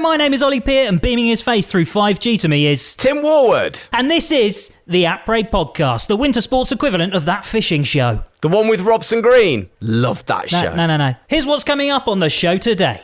my name is Ollie Peart, and beaming his face through 5G to me is. Tim Warwood, And this is the Après Podcast, the winter sports equivalent of that fishing show. the one with Robson Green. Love that No, show. no, no, no. Here's what's coming up on the show today.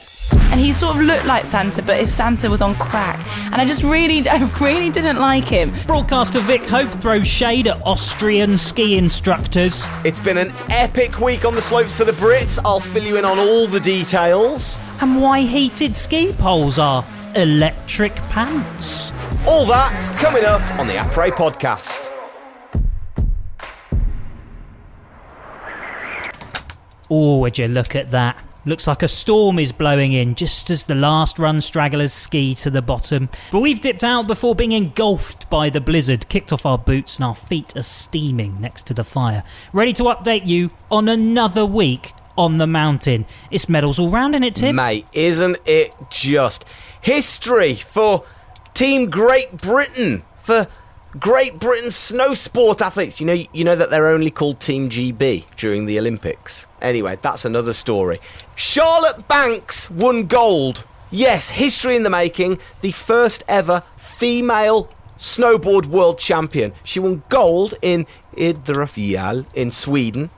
And he sort of looked like Santa, but if Santa was on crack, and I just really, I really didn't like him. Broadcaster Vick Hope throws shade at Austrian ski instructors. It's been an epic week on the slopes for the Brits. I'll fill you in on all the details. And why heated ski poles are electric pants. All that coming up on the Après podcast. Oh, would you look at that? Looks like a storm is blowing in just as the last run stragglers ski to the bottom. But we've dipped out before being engulfed by the blizzard, kicked off our boots, and our feet are steaming next to the fire. Ready to update you on another week on the mountain. It's medals all round in it, Tim. Mate, isn't it just history for Team Great Britain? For Great Britain snow sport athletes. You know, you know that they're only called Team GB during the Olympics. Anyway, that's another story. Charlotte Banks won gold. Yes, history in the making. The first ever female snowboard world champion. She won gold in Idre Fjäll in Sweden.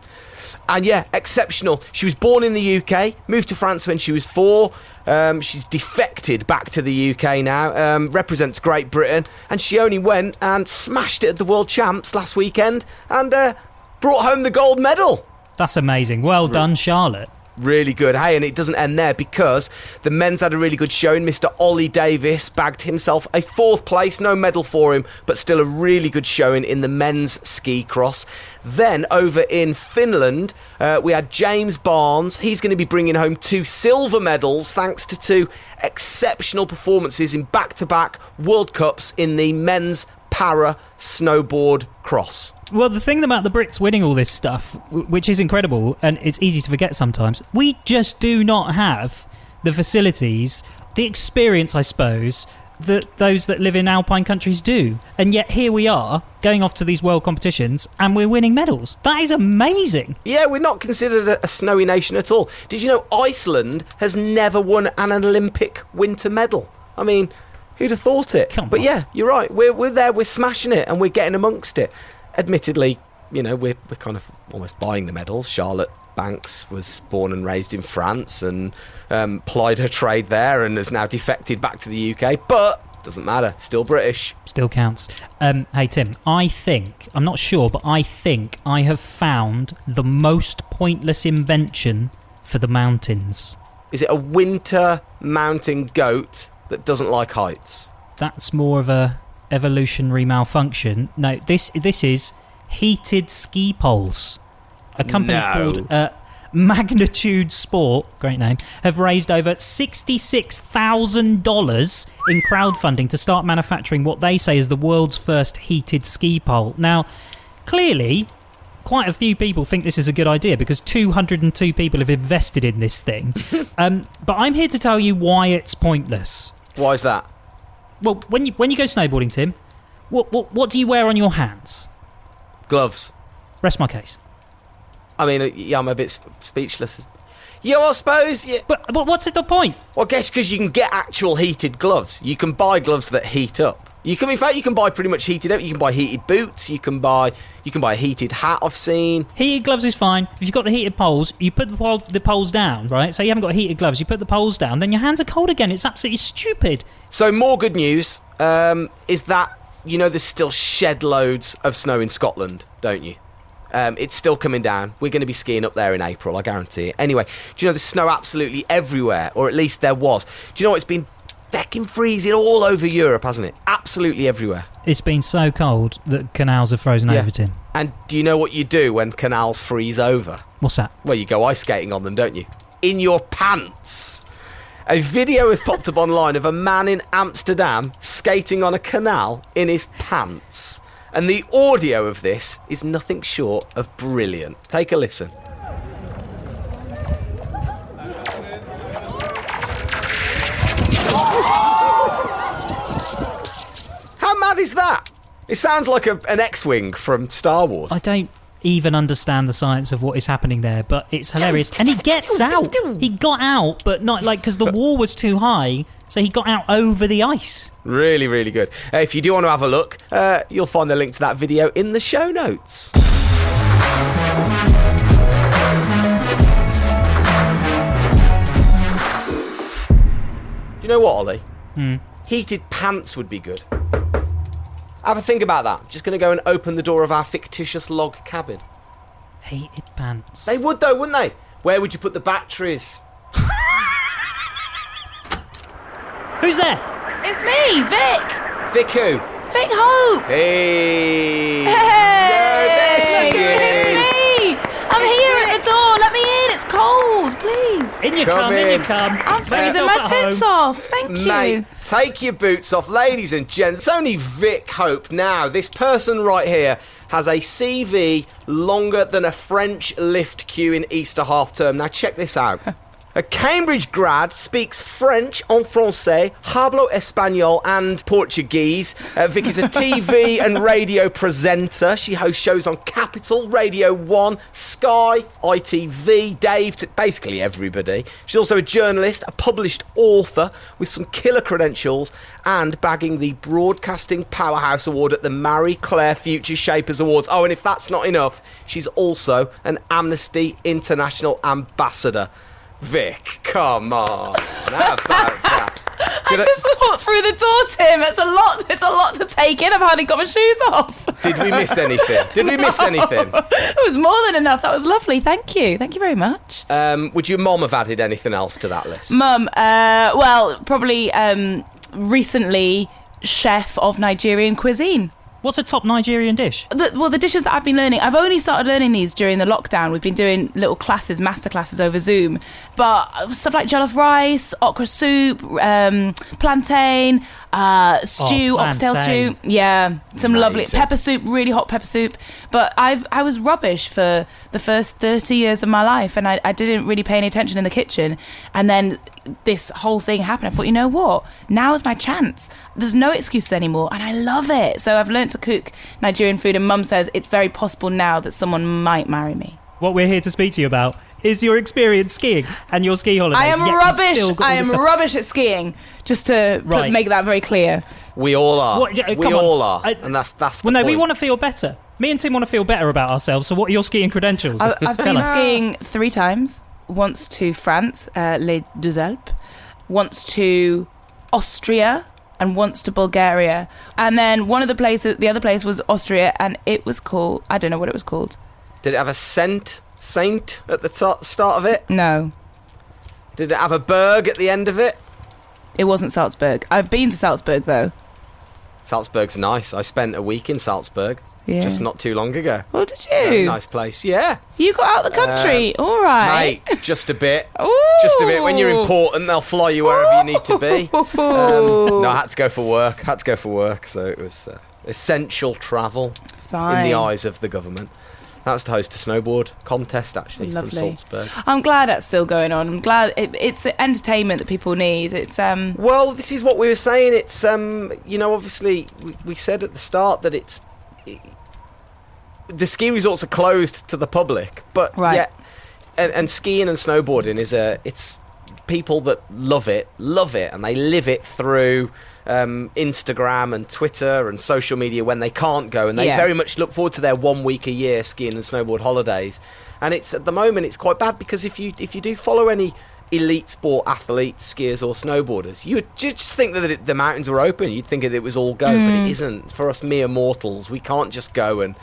And yeah, exceptional. She was born in the UK, moved to France when she was four. Um, she's defected back to the UK now, um, represents Great Britain, and she only went and smashed it at the World Champs last weekend and uh, brought home the gold medal. That's amazing. Well done, Charlotte. Really good. Hey, and it doesn't end there because the men's had a really good showing. Mr. Ollie Davies bagged himself a fourth place, no medal for him, but still a really good showing in the men's ski cross. Then over in Finland, uh, we had James Barnes. He's going to be bringing home two silver medals thanks to two exceptional performances in back to back World Cups in the men's para snowboard cross. Well, the thing about the Brits winning all this stuff, which is incredible and it's easy to forget sometimes, we just do not have the facilities, the experience, I suppose, that those that live in alpine countries do. And yet here we are going off to these world competitions and we're winning medals. That is amazing. Yeah, we're not considered a, a snowy nation at all. Did you know Iceland has never won an Olympic winter medal? I mean, who'd have thought it? Come but on. yeah, you're right. We're, we're there, we're smashing it, and we're getting amongst it. Admittedly, you know, we're, we're kind of almost buying the medals. Charlotte Banks was born and raised in France and um, plied her trade there and has now defected back to the UK, but doesn't matter, still British. Still counts. Um, hey, Tim, I think, I'm not sure, but I think I have found the most pointless invention for the mountains. Is it a winter mountain goat that doesn't like heights? that's more of a evolutionary malfunction. No, this this is heated ski poles. A company No. called uh, Magnitude Sport, great name, have raised over sixty-six thousand dollars in crowdfunding to start manufacturing what they say is the world's first heated ski pole. Now, clearly. Quite a few people think this is a good idea because 202 people have invested in this thing. um, but I'm here to tell you why it's pointless. Why is that? Well, when you when you go snowboarding, Tim, what what what do you wear on your hands? Gloves. Rest my case. I mean, uh, yeah, I'm a bit sp- speechless. Yeah, I suppose. Yeah. But, but what's the point? Well, I guess because you can get actual heated gloves. You can buy gloves that heat up. You can, in fact, you can buy pretty much heated up. You can buy heated boots. You can buy, you can buy a heated hat. I've seen. Heated gloves is fine. If you've got the heated poles, you put the, pole, the poles down, right? So you haven't got heated gloves. You put the poles down, then your hands are cold again. It's absolutely stupid. So more good news um, is that you know there's still shed loads of snow in Scotland, don't you? Um, it's still coming down. We're going to be skiing up there in April, I guarantee it. Anyway, do you know there's snow absolutely everywhere, or at least there was. Do you know what? It's been fecking freezing all over Europe, hasn't it? Absolutely everywhere. It's been so cold that canals have frozen Yeah. over, Tim. And do you know what you do when canals freeze over? What's that? Well, you go ice skating on them, don't you? In your pants. A video has popped up online of a man in Amsterdam skating on a canal in his pants. And the audio of this is nothing short of brilliant. Take a listen. How mad is that? It sounds like a, an X Wing from Star Wars. I don't even understand the science of what is happening there. But it's hilarious, and he gets out. He got out, but not like because the wall was too high, so he got out over the ice. Really, really good. Uh, if you do want to have a look, uh, you'll find the link to that video in the show notes. Do you know what, Ollie? Heated pants would be good. Have a think about that. Just going to go and open the door of our fictitious log cabin. Heated pants. They would, though, wouldn't they? Where would you put the batteries? Who's there? It's me, Vick. Vick who? Vick Hope. Hey! Hey, there she it's is. me. I'm here at the door. Let me in. It's cold, please. In you Come come, in, you come. I'm freezing my tits off. Thank you. Mate, take your boots off, ladies and gents. It's only Vick Hope now. This person right here has a CV longer than a French lift queue in Easter half term. Now, check this out. A Cambridge grad speaks French en français, hablo español, and Portuguese. Uh, Vick is a TV and radio presenter. She hosts shows on Capital, Radio 1, Sky, ITV, Dave, t- basically everybody. She's also a journalist, a published author with some killer credentials, and bagging the Broadcasting Powerhouse Award at the Marie Claire Future Shapers Awards. Oh, and if that's not enough, she's also an Amnesty International ambassador. Vick, come on. How about that? I Did I- just walked through the door, Tim. It's a lot. It's a lot to take in. I've hardly got my shoes off. Did we miss anything? Did we miss anything? It was more than enough. That was lovely. Thank you. Thank you very much. Um, would your mom have added anything else to that list? Mum, uh, well, probably um, recently chef of Nigerian cuisine. What's a top Nigerian dish? The, well, the dishes that I've been learning, I've only started learning these during the lockdown. We've been doing little classes, master classes over Zoom. But stuff like jollof rice, okra soup, um, plantain, uh, stew, Oh, oxtail stew. Yeah, some lovely pepper soup, really hot pepper soup. But I've I was rubbish for the first thirty years of my life, and I, I didn't really pay any attention in the kitchen. And then this whole thing happened. I thought, you know what? Now is my chance. There's no excuses anymore, and I love it. So I've learned to cook Nigerian food, and Mum says it's very possible now that someone might marry me. What we're here to speak to you about is your experience skiing and your ski holidays. I am yet rubbish. still got all I am stuff. rubbish at skiing. Just to put, make that very clear. We all are. What- yeah, we come on. all are. I- and that's that's the Well, no, we want to feel better. Me and Tim want to feel better about ourselves. So, what are your skiing credentials? I, I've Tell been us. skiing three times. Once to France, uh, Les Deux Alpes. Once to Austria, and once to Bulgaria. And then one of the places, the other place was Austria, and it was called. I don't know what it was called. Did it have a scent saint at the start of it? No, Did it have a berg at the end of it? it wasn't Salzburg. I've been to Salzburg though. Salzburg's nice. I spent a week in Salzburg Yeah. just not too long ago. Oh, did you? nice place. Yeah. You got out of the country. All right. Mate, just a bit. Just a bit. When you're important, they'll fly you wherever you need to be. Um, no, I had to go for work. I had to go for work, so it was uh, essential travel Fine. in the eyes of the government. That's to host a snowboard contest, actually, Lovely. from Salzburg. I'm glad that's still going on. I'm glad it, it's entertainment that people need. It's um Well, this is what we were saying. It's um, you know, obviously we, we said at the start that it's the ski resorts are closed to the public, but Right. yet, and, and skiing and snowboarding is a it's people that love it, love it, and they live it through um, Instagram and Twitter and social media when they can't go, and they Yeah. very much look forward to their one week a year skiing and snowboard holidays. And it's at the moment it's quite bad because if you if you do follow any elite sport athletes, skiers or snowboarders, you would just think that it, the mountains were open. You'd think that it was all go, but Mm. it isn't. For us mere mortals, we can't just go and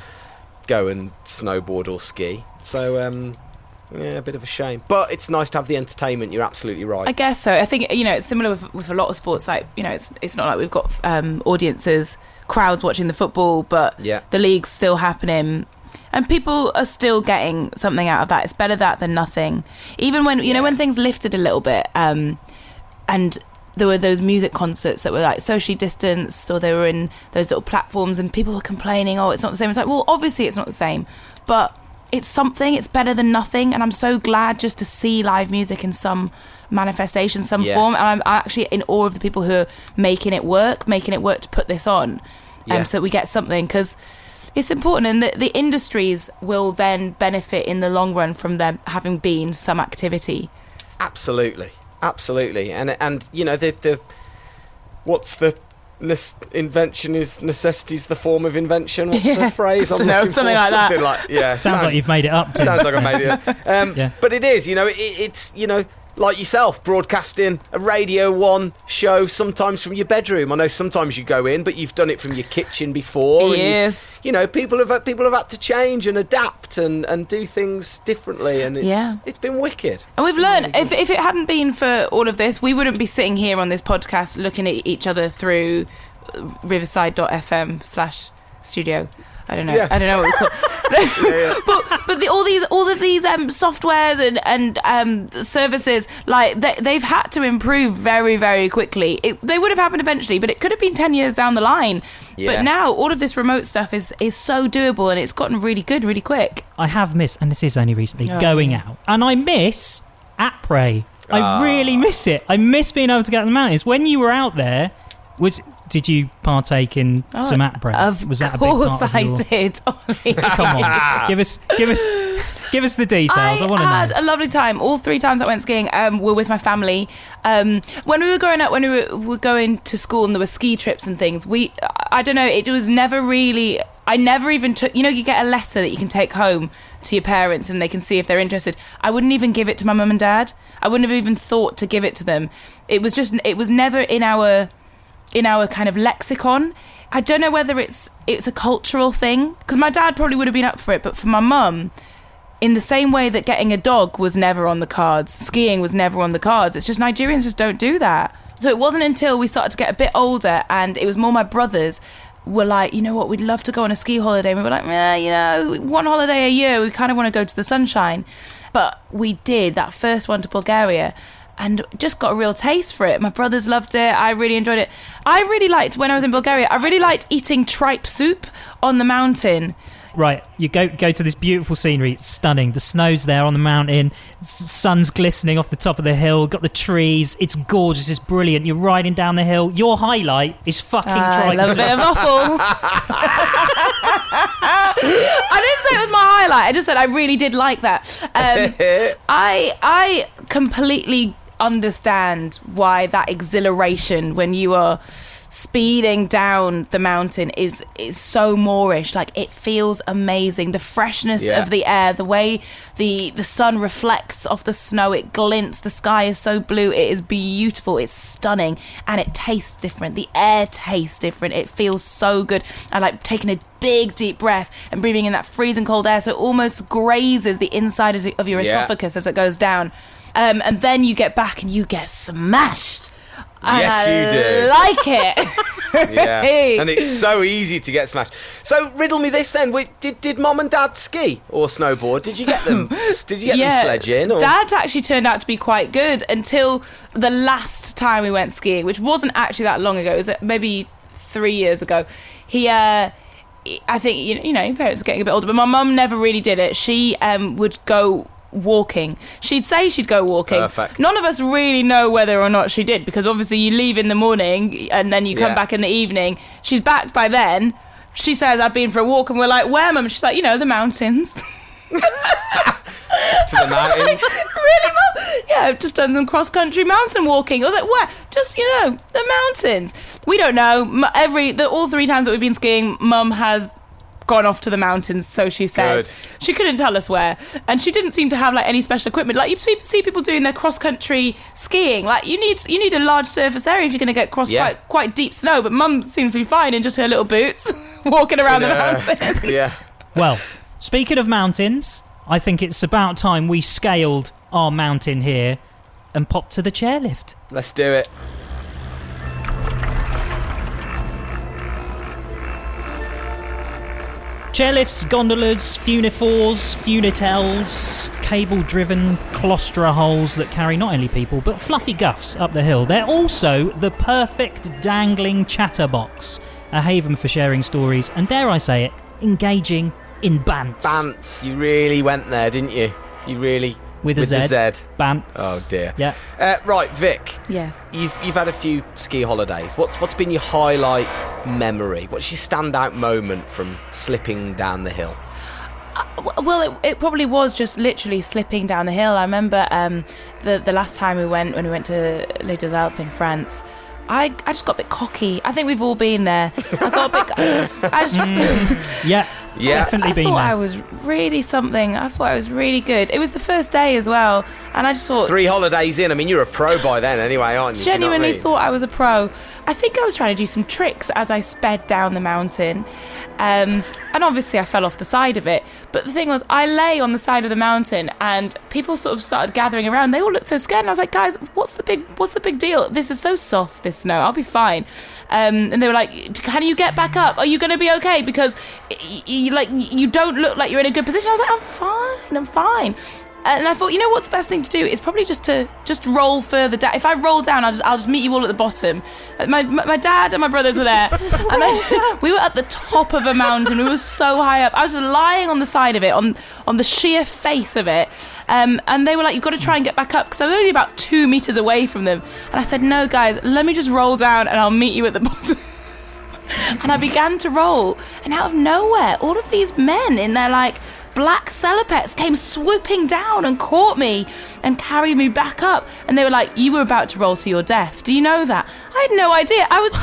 go and snowboard or ski. So um, yeah, a bit of a shame. But it's nice to have the entertainment. You're absolutely right. I guess so. I think you know it's similar with, with a lot of sports. Like you know, it's it's not like we've got um, audiences, crowds watching the football, but Yeah. the league's still happening, and people are still getting something out of that. It's better that than nothing. Even when you know when things lifted a little bit, um, and there were those music concerts that were like socially distanced, or they were in those little platforms, and people were complaining, "Oh, it's not the same." It's like, well, obviously it's not the same, but it's something. It's better than nothing, and I'm so glad just to see live music in some manifestation, some Yeah. form. And I'm actually in awe of the people who are making it work, making it work to put this on, um, so that we get something. Because it's important, and the, the industries will then benefit in the long run from them having been some activity. Absolutely, absolutely, and and you know the the what's the nes- invention is necessity's the form of invention. What's Yeah. the phrase? I'm Dunno, something for? like that. Like yeah. Sounds like you've made it up. Sounds like I made it. up. Um, Yeah. But it is, you know, it, it's you know, like yourself, broadcasting a Radio One show sometimes from your bedroom. I know sometimes you go in, but you've done it from your kitchen before. and you- yes. You know, people have people have had to change and adapt and, and do things differently, and it's, Yeah. it's been wicked. And we've learned if, if it hadn't been for all of this, we wouldn't be sitting here on this podcast looking at each other through uh, riverside.fm slash studio. I don't know. Yeah. I don't know what we call but but the, all these all of these um, softwares and and um, services like they, they've had to improve very very quickly. It, they would have happened eventually, but it could have been ten years down the line. Yeah. But now all of this remote stuff is is so doable and it's gotten really good really quick. I have missed, and this is only recently, Oh. going out. And I miss Après. I Ah. really miss it. I miss being able to get in the mountains. When you were out there, was did you partake in Oh, some Après? Of was that a big course part of I your... did. Come on, give us, give us, give us the details. I, I want to had a lovely time. All three times I went skiing um, were with my family. Um, when we were growing up, when we were, were going to school and there were ski trips and things, we, I don't know, it was never really, I never even took, you know, you get a letter that you can take home to your parents and they can see if they're interested. I wouldn't even give it to my mum and dad. I wouldn't have even thought to give it to them. It was just, it was never in our, in our kind of lexicon. I don't know whether it's it's a cultural thing because my dad probably would have been up for it, but for my mum, in the same way that getting a dog was never on the cards, skiing was never on the cards. It's just Nigerians just don't do that. So it wasn't until we started to get a bit older and it was more my brothers were like, you know what, we'd love to go on a ski holiday. And we were like, eh, you know, one holiday a year, we kind of want to go to the sunshine. But we did that first one to Bulgaria and just got a real taste for it. My brothers loved it. I really enjoyed it. I really liked when I was in Bulgaria. I really liked eating tripe soup on the mountain. Right, you go go to this beautiful scenery. It's stunning. The snow's there on the mountain. Sun's glistening off the top of the hill. Got the trees. It's gorgeous. It's brilliant. You're riding down the hill. Your highlight is fucking I tripe love a bit of waffle. I didn't say it was my highlight. I just said I really did like that. Um, I I completely understand why that exhilaration when you are speeding down the mountain is is so moreish. Like it feels amazing. The freshness Yeah. of the air the way the the sun reflects off the snow it glints the sky is so blue it is beautiful it's stunning and it tastes different. The air tastes different. It feels so good. I like taking a big deep breath and breathing in that freezing cold air so it almost grazes the inside of your Yeah. esophagus as it goes down um, and then you get back and you get smashed and Yes, I you do. like it Yeah, and it's so easy to get smashed. So riddle me this then: Wait, did did mom and dad ski or snowboard? Did you get them? Did you get them sledging? Or? Dad actually turned out to be quite good until the last time we went skiing, which wasn't actually that long ago. It was uh, maybe three years ago. He, uh, I think you know, you know, your parents are getting a bit older, but my mum never really did it. She um, would go walking. She'd say she'd go walking. Perfect. None of us really know whether or not she did because obviously you leave in the morning and then you come Yeah. back in the evening. She's back by then. She says, I've been for a walk, and we're like, Where, mum? She's like, You know, the mountains. to the mountains. really, mum? Yeah, I've just done some cross country mountain walking. I was like, where? Just you know, the mountains. We don't know. Every the, all three times that we've been skiing, mum has gone off to the mountains. So she said Good. she couldn't tell us where, and she didn't seem to have like any special equipment. Like you see, see people doing their cross country skiing. Like you need you need a large surface area if you're going to get across Yeah. quite quite deep snow. But mum seems to be fine in just her little boots, walking around the Yeah. mountain. yeah. Well, speaking of mountains, I think it's about time we scaled our mountain here and popped to the chairlift. Let's do it. Chairlifts, gondolas, funifors, funitels, cable driven claustra holes that carry not only people but fluffy guffs up the hill. They're also the perfect dangling chatterbox, a haven for sharing stories and, dare I say it, engaging in bants. Bants. You really went there, didn't you? You really with a with Z. the Z. Bants. Oh dear. Yeah. Uh, right, Vick. Yes. You've you've had a few ski holidays. What's what's been your highlight memory? What's your standout moment from slipping down the hill? Well, it, it probably was just literally slipping down the hill. I remember um, the the last time we went when we went to Les Deux Alpes in France. I, I just got a bit cocky. I think we've all been there. I got a bit. I just mm. Yeah. Yeah. Definitely I been thought there. I was really something. I thought I was really good. It was the first day as well, and I just thought Three holidays in. I mean, you're a pro by then, anyway, aren't you? Do you know I genuinely mean? thought I was a pro. I think I was trying to do some tricks as I sped down the mountain. Um, and obviously, I fell off the side of it. But the thing was, I lay on the side of the mountain, and people sort of started gathering around. They all looked so scared, and I was like, "Guys, what's the big, what's the big deal? This is so soft. This snow, I'll be fine." Um, and they were like, "Can you get back up? Are you going to be okay? Because y- y- like you don't look like you're in a good position." I was like, "I'm fine. I'm fine." And I thought, you know what's the best thing to do is probably just to just roll further down. If I roll down, I'll just, I'll just meet you all at the bottom. Uh, My, my, my dad and my brothers were there, and I, we were at the top of a mountain. We were so high up. I was lying on the side of it, on on the sheer face of it, um, and they were like, "You've got to try and get back up," because I was only about two meters away from them. And I said, "No, guys, let me just roll down, and I'll meet you at the bottom." and I began to roll, and out of nowhere, all of these men in their like black salopettes came swooping down and caught me and carried me back up. And they were like, "You were about to roll to your death. Do you know that?" I had no idea. I was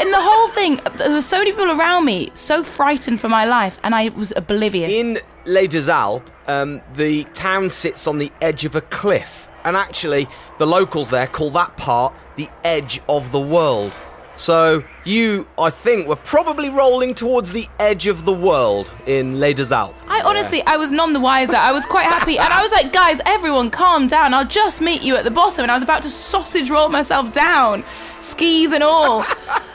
in the whole thing. There were so many people around me, so frightened for my life, and I was oblivious. In Les Deux Alpes, um, the town sits on the edge of a cliff, and actually, the locals there call that part the edge of the world. So you, I think, were probably rolling towards the edge of the world in Les Deux Alpes. I honestly, I was none the wiser. I was quite happy, and I was like, "Guys, everyone, calm down. I'll just meet you at the bottom." And I was about to sausage roll myself down, skis and all,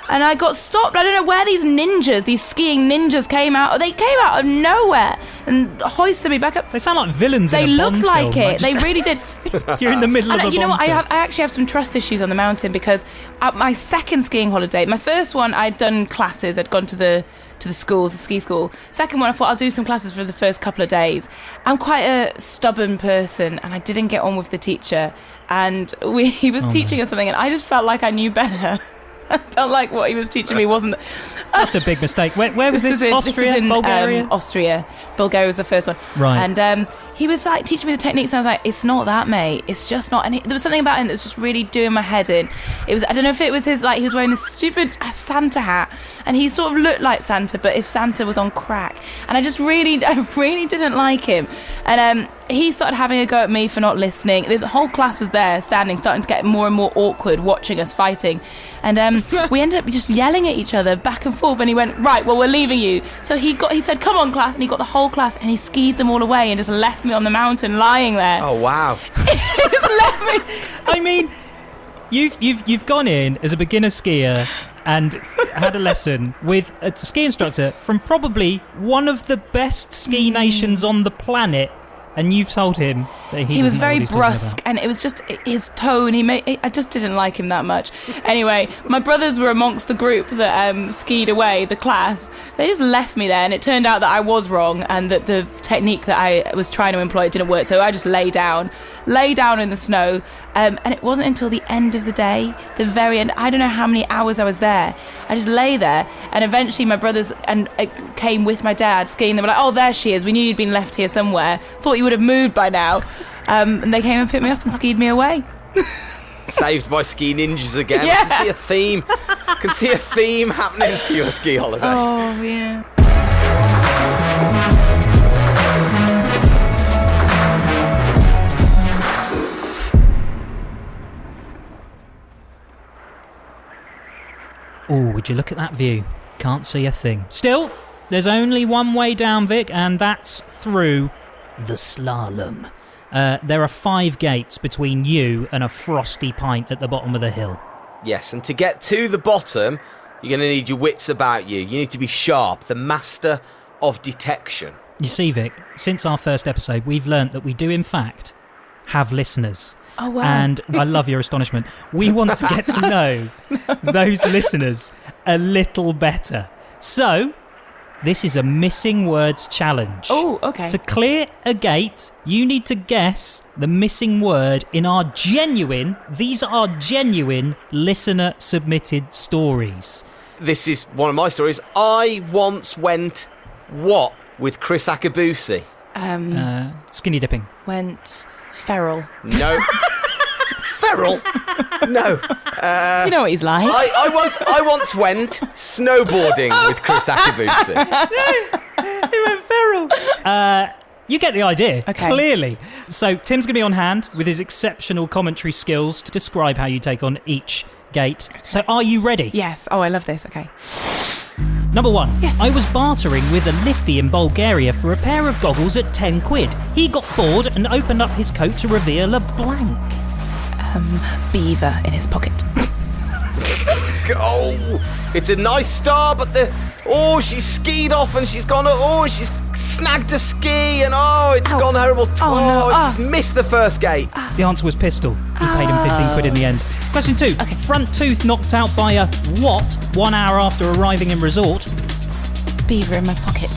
and I got stopped. I don't know where these ninjas, these skiing ninjas, came out. They came out of nowhere and hoisted me back up. They sound like villains. They in a looked like film. it. They really did. You're in the middle And of you know what? I, have, I actually have some trust issues on the mountain because at my second skiing holiday, my first one I'd done classes. I'd gone to the to the school, the ski school. Second one, I thought I'll do some classes for the first couple of days. I'm quite a stubborn person, and I didn't get on with the teacher. And we, he was oh, teaching us something, and I just felt like I knew better. I felt like what he was teaching me wasn't That's a big mistake. Where, where was this? was in, Austria, this was in, Bulgaria. Um, Austria. Bulgaria was the first one. Right. And um, he was like teaching me the techniques, and I was like, "It's not that, mate. It's just not." And he, there was something about him that was just really doing my head in. It was I don't know if it was his like he was wearing this stupid Santa hat, and he sort of looked like Santa, but if Santa was on crack, and I just really, I really didn't like him. And um, he started having a go at me for not listening. The whole class was there, standing, starting to get more and more awkward, watching us fighting. And um, we ended up just yelling at each other back and forth. And he went, "Right, well, we're leaving you." So he got, he said, "Come on, class," and he got the whole class, and he skied them all away, and just left me on the mountain lying there. Oh wow! just left me. I mean, you've you've you've gone in as a beginner skier and had a lesson with a ski instructor from probably one of the best ski Hmm. nations on the planet, and you've told him that he, He was doesn't know what very brusque, and it was just his tone. He made. I just didn't like him that much. Anyway, my brothers were amongst the group that um, skied away the class. They just left me there, and it turned out that I was wrong, and that the technique that I was trying to employ didn't work. So I just lay down, lay down in the snow, um, and it wasn't until the end of the day, the very end. I don't know how many hours I was there. I just lay there, and eventually my brothers and uh, came with my dad skiing. They were like, "Oh, there she is. We knew you'd been left here somewhere. Thought you would have moved by now." Um, and they came and picked me up and skied me away. Saved by ski ninjas again. I can see a theme. I can see a theme happening to your ski holidays. Oh yeah. Oh, would you look at that view? Can't see a thing. Still, there's only one way down, Vick, and that's through the slalom. Uh, there are five gates between you and a frosty pint at the bottom of the hill. Yes, and to get to the bottom, you're going to need your wits about you. You need to be sharp, the master of detection. You see, Vick, since our first episode, we've learnt that we do, in fact, have listeners. Oh wow. And I love your astonishment. We want to get to know those listeners a little better. So, This is a missing words challenge. Oh, okay. To clear a gate, you need to guess the missing word in our genuine, these are genuine listener submitted stories. This is one of my stories. I once went what with Kriss Akabusi? um, Uh, skinny dipping. went feral. No. Feral? No. you know what he's like. I, I once I once went snowboarding with Kriss Akabusi. No, he went feral. Uh, you get the idea, Okay. clearly. So Tim's going to be on hand with his exceptional commentary skills to describe how you take on each gate. So are you ready? yes. Oh, I love this. Okay. Number one. Yes. I was bartering with a lifty in Bulgaria for a pair of goggles at 10 quid. He got bored and opened up his coat to reveal a blank. Beaver in his pocket. Oh, it's a nice star, but the oh, she's skied off and she's gone. Oh, she's snagged a ski and oh, it's Ow. gone horrible. Oh, no. she's Ah. missed the first gate. The answer was pistol. He paid him 15 quid in the end. Question two. Okay. Front tooth knocked out by a what one hour after arriving in resort? Beaver in my pocket.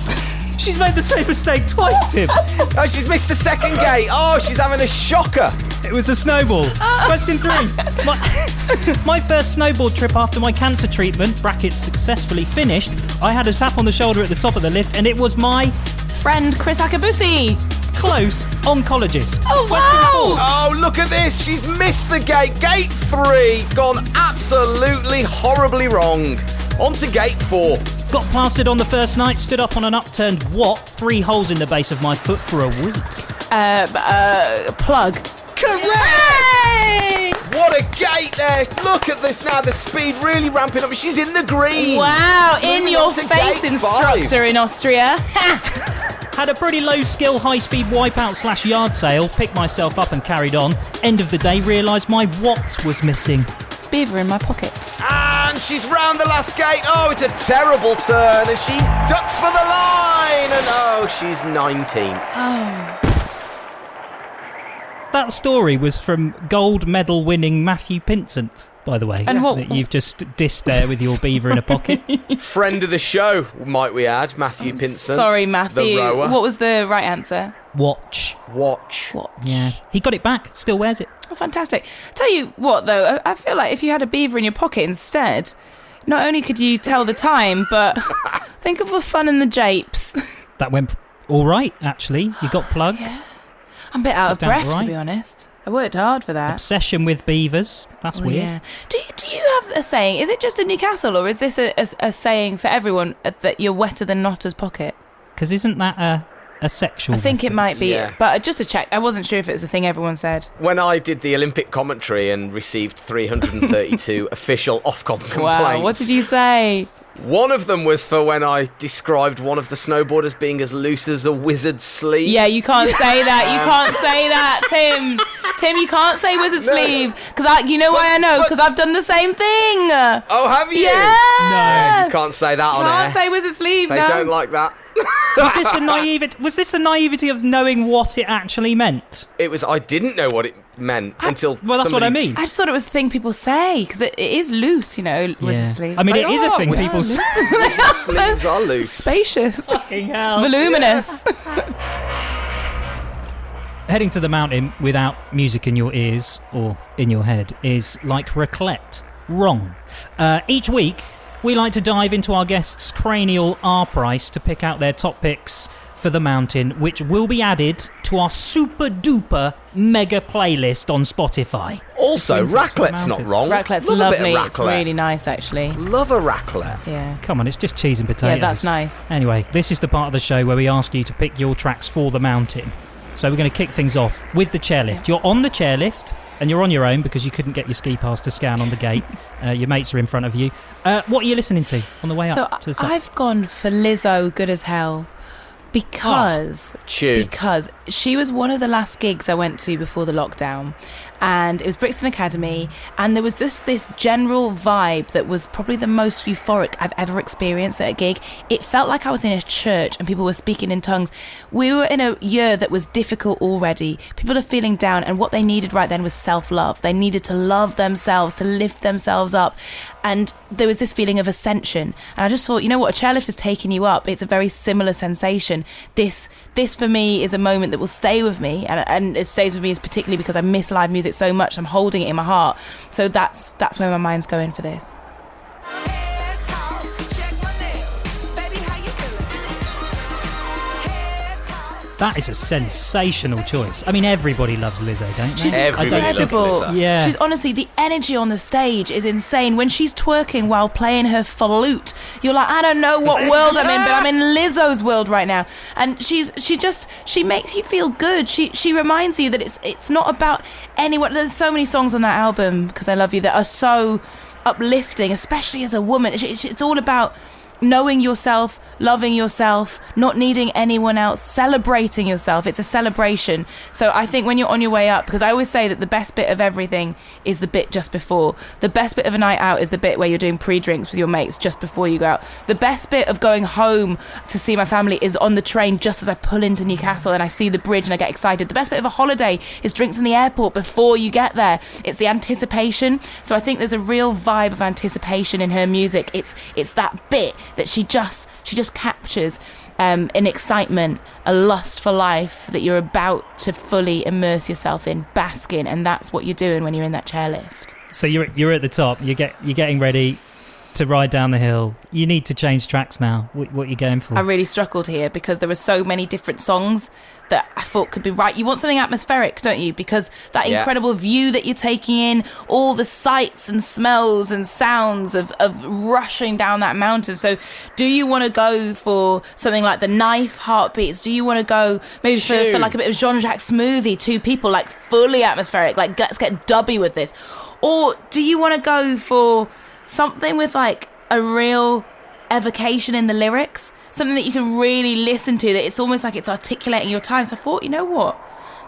She's made the same mistake twice, Tim. Oh, she's missed the second gate. Oh, she's having a shocker. It was a snowball. Question three. My, my first snowboard trip after my cancer treatment, brackets successfully finished, I had a tap on the shoulder at the top of the lift and it was my Friend Kriss Akabusi. close oncologist. Oh, wow. Oh, look at this. She's missed the gate. Gate three. Gone absolutely horribly wrong. On to gate four. four. Got plastered on the first night, stood up on an upturned what? Three holes in the base of my foot for a week. Uh, uh, plug. Correct! What a gate there. Look at this now. The speed really ramping up. She's in the green. Wow, in Moving your face, gate instructor in Austria. Had a pretty low skill high speed wipeout slash yard sale, picked myself up and carried on. End of the day, realised my what was missing. Beaver in my pocket. And she's round the last gate. Oh, it's a terrible turn. And she ducks for the line. And oh, she's 19. That story was from gold medal winning Matthew Pinsent, by the way. And what- That you've just dissed there with your beaver in a pocket. Friend of the show, might we add, Matthew Pinsent. Sorry, Matthew. The rower. What was the right answer? Watch. Watch. Watch. Yeah. He got it back, still wears it. Oh, fantastic. Tell you what, though, I I feel like if you had a beaver in your pocket instead, not only could you tell the time, but think of the fun and the japes. That went all right, actually. You got plugged. I'm a bit out of Got breath, right. to be honest. I worked hard for that. Obsession with beavers. That's Oh, weird. yeah. Do, do you have a saying? Is it just in Newcastle, or is this a, a, a saying for everyone uh, that you're wetter than Notter's pocket? Because isn't that a, a sexual I think it might be, Yeah. but just to check, I wasn't sure if it was a thing everyone said. When I did the Olympic commentary and received 332 official Ofcom complaints, Wow, what did you say? One of them was for when I described one of the snowboarders being as loose as a wizard's sleeve. Yeah, you can't say that. You um, can't say that, Tim. Tim, you can't say wizard No. sleeve because I. You know why I know? Because I've done the same thing. Oh, have you? Yeah. No, you can't say that on air. Can't say wizard sleeve. they no. don't like that. Was this the naivety? Was this the naivety of knowing what it actually meant? It was. I didn't know what it meant until. Well, that's what I mean. I just thought it was a thing people say because it, it is loose, you know, wizard Yeah. sleeve. I mean, They it is a thing people say. Sleeves are loose. spacious, Fucking hell. voluminous. Heading to the mountain without music in your ears or in your head is like raclette. Wrong. Uh, each week, we like to dive into our guests' cranial R price to pick out their top picks for the mountain, which will be added to our super duper mega playlist on Spotify. Also, Winters raclette's not wrong. Raclette's Love a bit of lovely. It's really nice, actually. Love a raclette. Yeah. Come on, it's just cheese and potatoes. Yeah, that's nice. Anyway, this is the part of the show where we ask you to pick your tracks for the mountain. So we're going to kick things off with the chairlift. You're on the chairlift and you're on your own because you couldn't get your ski pass to scan on the gate. Uh, your mates are in front of you. Uh, what are you listening to on the way So up to the top? I've gone for Lizzo, good as hell, because Tune. because she was one of the last gigs I went to before the lockdown, and it was Brixton Academy, and there was this this general vibe that was probably the most euphoric I've ever experienced at a gig. It felt like I was in a church and people were speaking in tongues. We were in a year that was difficult already. People are feeling down, and what they needed right then was self love. They needed to love themselves, to lift themselves up, and there was this feeling of ascension. And I just thought, you know what, a chairlift is taking you up. It's a very similar sensation. This this for me is a moment that will stay with me, and, and it stays with me particularly because I miss live music so much. I'm holding it in my heart. So that's that's where my mind's going for this. That is a sensational choice. I mean, everybody loves Lizzo, don't they? She's Everybody loves incredible. Lizzo. Yeah. She's honestly the energy on the stage is insane. When she's twerking while playing her flute, you're like, I don't know what world I'm in, but I'm in Lizzo's world right now. And she's she just she makes you feel good. She she reminds you that it's it's not about anyone. There's so many songs on that album because I love you that are so uplifting, especially as a woman. It's, it's it's all about knowing yourself, loving yourself, not needing anyone else, celebrating yourself. It's a celebration. So I think when you're on your way up, because I always say that the best bit of everything is the bit just before. The best bit of a night out is the bit where you're doing pre drinks with your mates just before you go out. The best bit of going home to see my family is on the train just as I pull into Newcastle and I see the bridge and I get excited. The best bit of a holiday is drinks in the airport before you get there. It's the anticipation. So I think there's a real vibe of anticipation in her music. It's it's that bit that she just she just captures um, an excitement, a lust for life that you're about to fully immerse yourself in, bask in, and that's what you're doing when you're in that chairlift. So you're you're at the top. You get you're getting ready to ride down the hill. You need to change tracks now. What, what are you going for? I really struggled here because there were so many different songs that I thought could be right. You want something atmospheric, don't you? Because that Yeah. incredible view that you're taking in, all the sights and smells and sounds of, of rushing down that mountain. So, do you want to go for something like the knife heartbeats? Do you want to go maybe for, for like a bit of Jean Jacques Smoothie, two people, like fully atmospheric, like let's get dubby with this? Or do you want to go for something with like a real evocation in the lyrics, something that you can really listen to. That it's almost like it's articulating your time. So I thought, you know what,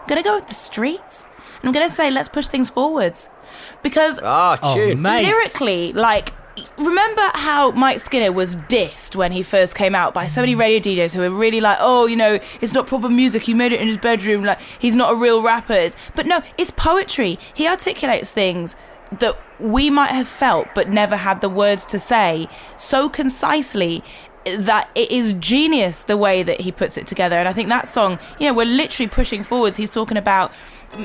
I'm gonna go with the streets. And I'm gonna say, let's push things forwards, because Ah, Oh, tune. mate. lyrically, like. Remember how Mike Skinner was dissed when he first came out by so many radio DJs who were really like, "Oh, you know, it's not proper music. He made it in his bedroom. Like he's not a real rapper." But no, it's poetry. He articulates things that we might have felt but never had the words to say so concisely that it is genius the way that he puts it together. And i think that song you know we're literally pushing forwards. He's talking about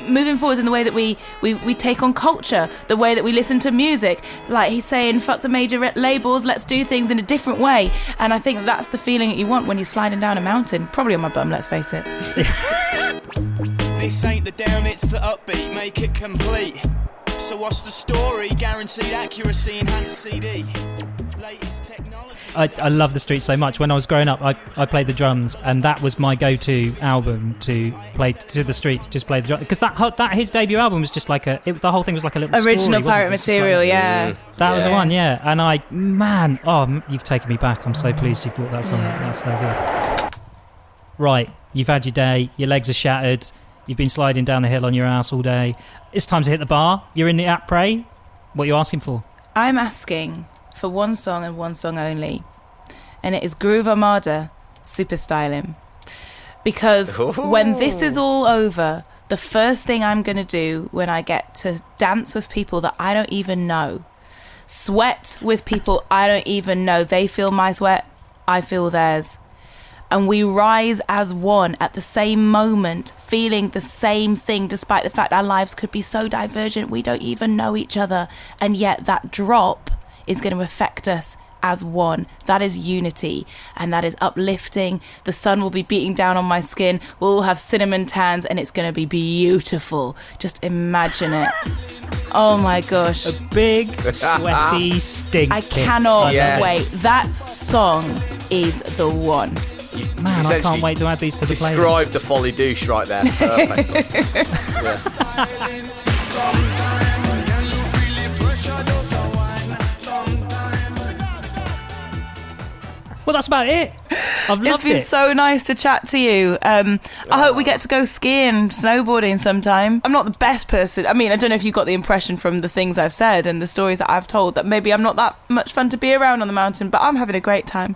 moving forwards in the way that we, we, we take on culture the way that we listen to music. Like he's saying fuck the major re- labels let's do things in a different way. And i think that's the feeling that you want when you're sliding down a mountain. Probably on my bum let's face it. This ain't the down, it's the upbeat, make it complete. So what's the story? Guaranteed accuracy, enhanced CD. I, I love the streets so much. When I was growing up, I, I played the drums, and that was my go-to album to play to the streets. Just play the drums because that that his debut album was just like a. It, the whole thing was like a little original wasn't pirate It was just like- material yeah That was the one, yeah. And I, man, oh, you've taken me back. I'm so pleased you brought that song up. That's so good. Right, you've had your day. Your legs are shattered. You've been sliding down the hill on your ass all day. It's time to hit the bar. You're in the Après. What are you asking for? I'm asking for one song and one song only, and it is Groove Armada, Super Styling. Because oh. when this is all over, the first thing I'm going to do when I get to dance with people that I don't even know, sweat with people I don't even know, they feel my sweat, I feel theirs. And we rise as one at the same moment, feeling the same thing, despite the fact our lives could be so divergent, we don't even know each other. And yet, that drop is going to affect us as one. That is unity and that is uplifting. The sun will be beating down on my skin. We'll all have cinnamon tans and it's going to be beautiful. Just imagine it. Oh my gosh. A big, sweaty stink. I cannot Yes. wait. That song is the one. You Man, I can't wait to add these to the playlist. Describe the folly douche right there. Perfect. Well, that's about it. I've It's loved been it. so nice to chat to you. Um, I hope we get to go skiing, snowboarding sometime. I'm not the best person. I mean, I don't know if you got the impression from the things I've said and the stories that I've told that maybe I'm not that much fun to be around on the mountain, but I'm having a great time.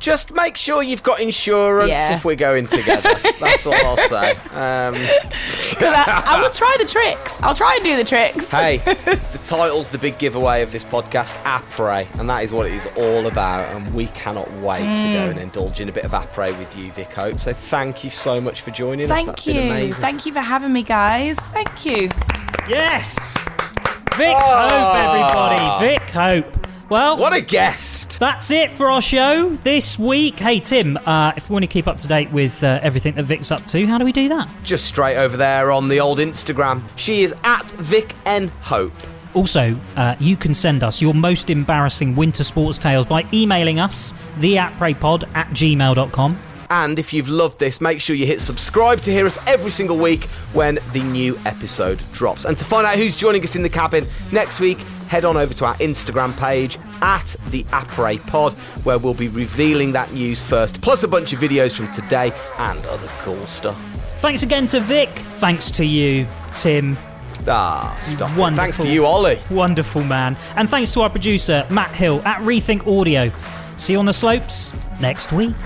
Just make sure you've got insurance Yeah. if we're going together. That's all I'll say. Um, 'Cause I, I will try the tricks. I'll try and do the tricks. hey, the title's the big giveaway of this podcast, Après, and that is what it is all about. And we cannot wait to Mm. go and indulge in a bit of Après with you, Vick Hope. So thank you so much for joining us. Thank That's been you. amazing. Thank you for having me, guys. Thank you. Yes! Vick Ah. Hope, everybody. Vick Hope. Well, What a guest! That's it for our show this week. Hey, Tim, uh, if we want to keep up to date with uh, everything that Vick's up to, how do we do that? Just straight over there on the old Instagram. She is at Vic N Hope. Also, uh, you can send us your most embarrassing winter sports tales by emailing us, theatpraypod at gmail.com. And if you've loved this, make sure you hit subscribe to hear us every single week when the new episode drops. And to find out who's joining us in the cabin next week, head on over to our Instagram page at the Après Pod, where we'll be revealing that news first, plus a bunch of videos from today and other cool stuff. Thanks again to Vick. Thanks to you, Tim. Ah, stop. Wonderful. Thanks to you, Ollie. Wonderful man. And thanks to our producer, Matt Hill at Rethink Audio. See you on the slopes next week.